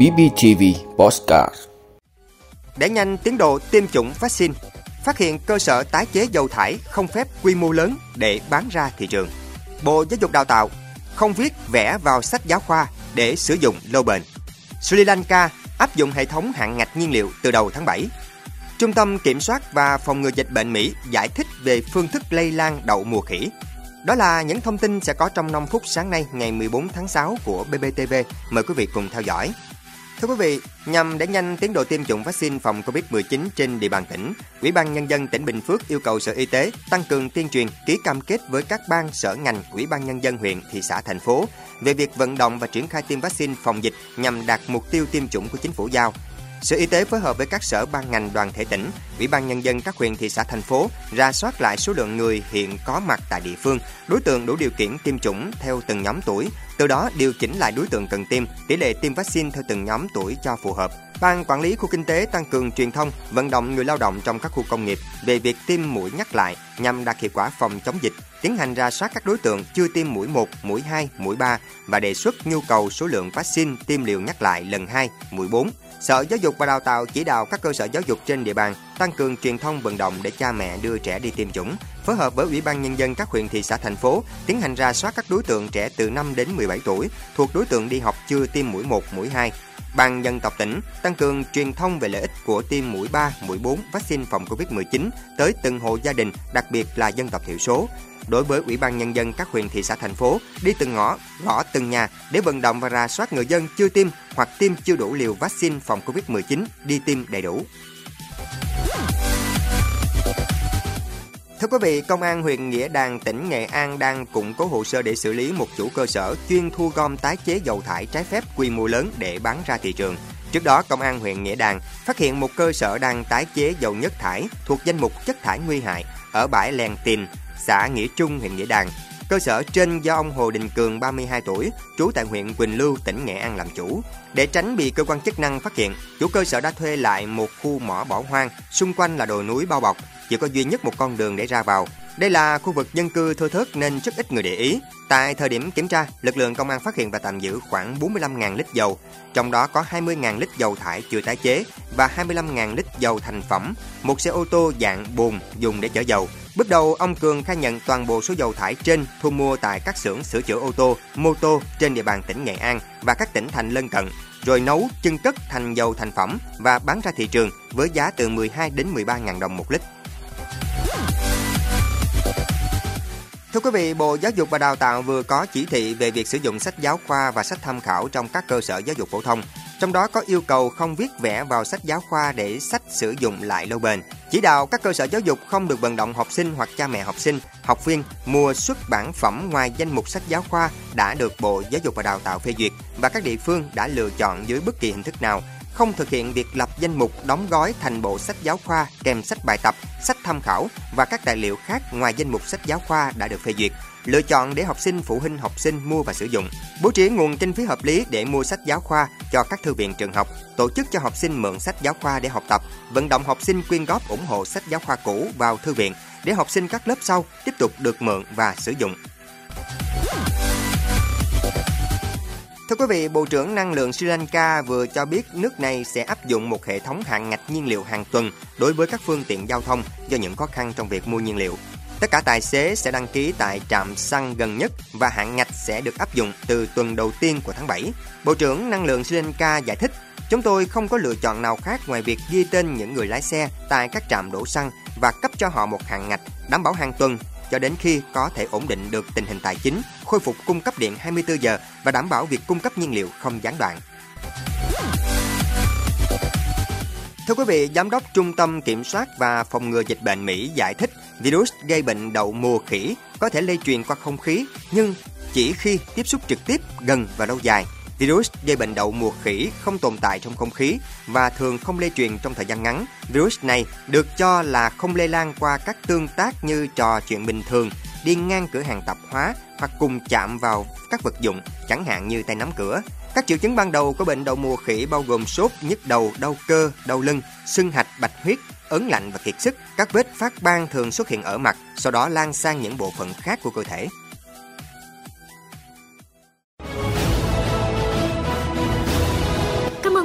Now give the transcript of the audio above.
BBTV Postcard Để nhanh tiến độ tiêm chủng vaccine, phát hiện cơ sở tái chế dầu thải không phép quy mô lớn để bán ra thị trường. Bộ Giáo dục Đào tạo không viết vẽ vào sách giáo khoa để sử dụng lâu bền. Sri Lanka áp dụng hệ thống hạn ngạch nhiên liệu từ đầu tháng 7. Trung tâm Kiểm soát và Phòng ngừa dịch bệnh Mỹ giải thích về phương thức lây lan đậu mùa khỉ. Đó là những thông tin sẽ có trong 5 phút sáng nay ngày 14 tháng 6 của BBTV. Mời quý vị cùng theo dõi. Thưa quý vị, nhằm đẩy nhanh tiến độ tiêm chủng vaccine phòng COVID-19 trên địa bàn tỉnh, Ủy ban Nhân dân tỉnh Bình Phước yêu cầu Sở Y tế tăng cường tuyên truyền, ký cam kết với các ban, sở ngành, Ủy ban Nhân dân huyện, thị xã, thành phố về việc vận động và triển khai tiêm vaccine phòng dịch nhằm đạt mục tiêu tiêm chủng của chính phủ giao. Sở Y tế phối hợp với các sở ban ngành đoàn thể tỉnh, Ủy ban nhân dân các huyện thị xã thành phố ra soát lại số lượng người hiện có mặt tại địa phương, đối tượng đủ điều kiện tiêm chủng theo từng nhóm tuổi, từ đó điều chỉnh lại đối tượng cần tiêm, tỷ lệ tiêm vaccine theo từng nhóm tuổi cho phù hợp. Ban quản lý khu kinh tế tăng cường truyền thông, vận động người lao động trong các khu công nghiệp về việc tiêm mũi nhắc lại nhằm đạt hiệu quả phòng chống dịch, tiến hành ra soát các đối tượng chưa tiêm mũi 1, mũi 2, mũi 3 và đề xuất nhu cầu số lượng vaccine tiêm liều nhắc lại lần 2, mũi 4 Sở Giáo dục và Đào tạo chỉ đạo các cơ sở giáo dục trên địa bàn tăng cường truyền thông vận động để cha mẹ đưa trẻ đi tiêm chủng, phối hợp với Ủy ban nhân dân các huyện thị xã thành phố tiến hành ra soát các đối tượng trẻ từ 5 đến 17 tuổi thuộc đối tượng đi học chưa tiêm mũi 1, mũi 2. Ban dân tộc tỉnh tăng cường truyền thông về lợi ích của tiêm mũi 3, mũi 4 vaccine phòng Covid-19 tới từng hộ gia đình, đặc biệt là dân tộc thiểu số, đối với Ủy ban Nhân dân các huyện thị xã thành phố đi từng ngõ, gõ từng nhà để vận động và ra soát người dân chưa tiêm hoặc tiêm chưa đủ liều vaccine phòng Covid-19 đi tiêm đầy đủ. Thưa quý vị, Công an huyện Nghĩa Đàn, tỉnh Nghệ An đang củng cố hồ sơ để xử lý một chủ cơ sở chuyên thu gom tái chế dầu thải trái phép quy mô lớn để bán ra thị trường. Trước đó, Công an huyện Nghĩa Đàn phát hiện một cơ sở đang tái chế dầu nhất thải thuộc danh mục chất thải nguy hại ở bãi Lèn Tìn, xã Nghĩa Trung, huyện Nghĩa Đàn. Cơ sở trên do ông Hồ Đình Cường 32 tuổi, trú tại huyện Quỳnh Lưu, tỉnh Nghệ An làm chủ. Để tránh bị cơ quan chức năng phát hiện, chủ cơ sở đã thuê lại một khu mỏ bỏ hoang, xung quanh là đồi núi bao bọc, chỉ có duy nhất một con đường để ra vào. Đây là khu vực dân cư thưa thớt nên rất ít người để ý. Tại thời điểm kiểm tra, lực lượng công an phát hiện và tạm giữ khoảng 45.000 lít dầu, trong đó có 20.000 lít dầu thải chưa tái chế và 25.000 lít dầu thành phẩm, một xe ô tô dạng bồn dùng để chở dầu. Bước đầu, ông Cường khai nhận toàn bộ số dầu thải trên thu mua tại các xưởng sửa chữa ô tô, mô tô trên địa bàn tỉnh Nghệ An và các tỉnh thành lân cận, rồi nấu chân cất thành dầu thành phẩm và bán ra thị trường với giá từ 12 đến 13 ngàn đồng một lít. Thưa quý vị, Bộ Giáo dục và Đào tạo vừa có chỉ thị về việc sử dụng sách giáo khoa và sách tham khảo trong các cơ sở giáo dục phổ thông. Trong đó có yêu cầu không viết vẽ vào sách giáo khoa để sách sử dụng lại lâu bền. Chỉ đạo các cơ sở giáo dục không được vận động học sinh hoặc cha mẹ học sinh, học viên mua xuất bản phẩm ngoài danh mục sách giáo khoa đã được Bộ Giáo dục và Đào tạo phê duyệt và các địa phương đã lựa chọn dưới bất kỳ hình thức nào không thực hiện việc lập danh mục đóng gói thành bộ sách giáo khoa kèm sách bài tập, sách tham khảo và các tài liệu khác ngoài danh mục sách giáo khoa đã được phê duyệt. Lựa chọn để học sinh, phụ huynh học sinh mua và sử dụng. Bố trí nguồn kinh phí hợp lý để mua sách giáo khoa cho các thư viện trường học. Tổ chức cho học sinh mượn sách giáo khoa để học tập. Vận động học sinh quyên góp ủng hộ sách giáo khoa cũ vào thư viện để học sinh các lớp sau tiếp tục được mượn và sử dụng. Thưa quý vị, Bộ trưởng Năng lượng Sri Lanka vừa cho biết nước này sẽ áp dụng một hệ thống hạn ngạch nhiên liệu hàng tuần đối với các phương tiện giao thông do những khó khăn trong việc mua nhiên liệu. Tất cả tài xế sẽ đăng ký tại trạm xăng gần nhất và hạn ngạch sẽ được áp dụng từ tuần đầu tiên của tháng 7. Bộ trưởng Năng lượng Sri Lanka giải thích, chúng tôi không có lựa chọn nào khác ngoài việc ghi tên những người lái xe tại các trạm đổ xăng và cấp cho họ một hạn ngạch đảm bảo hàng tuần cho đến khi có thể ổn định được tình hình tài chính, khôi phục cung cấp điện 24 giờ và đảm bảo việc cung cấp nhiên liệu không gián đoạn. Thưa quý vị, Giám đốc Trung tâm Kiểm soát và Phòng ngừa Dịch bệnh Mỹ giải thích virus gây bệnh đậu mùa khỉ có thể lây truyền qua không khí nhưng chỉ khi tiếp xúc trực tiếp gần và lâu dài Virus gây bệnh đậu mùa khỉ không tồn tại trong không khí và thường không lây truyền trong thời gian ngắn. Virus này được cho là không lây lan qua các tương tác như trò chuyện bình thường, đi ngang cửa hàng tạp hóa hoặc cùng chạm vào các vật dụng, chẳng hạn như tay nắm cửa. Các triệu chứng ban đầu của bệnh đậu mùa khỉ bao gồm sốt, nhức đầu, đau cơ, đau lưng, sưng hạch, bạch huyết, ớn lạnh và kiệt sức. Các vết phát ban thường xuất hiện ở mặt, sau đó lan sang những bộ phận khác của cơ thể.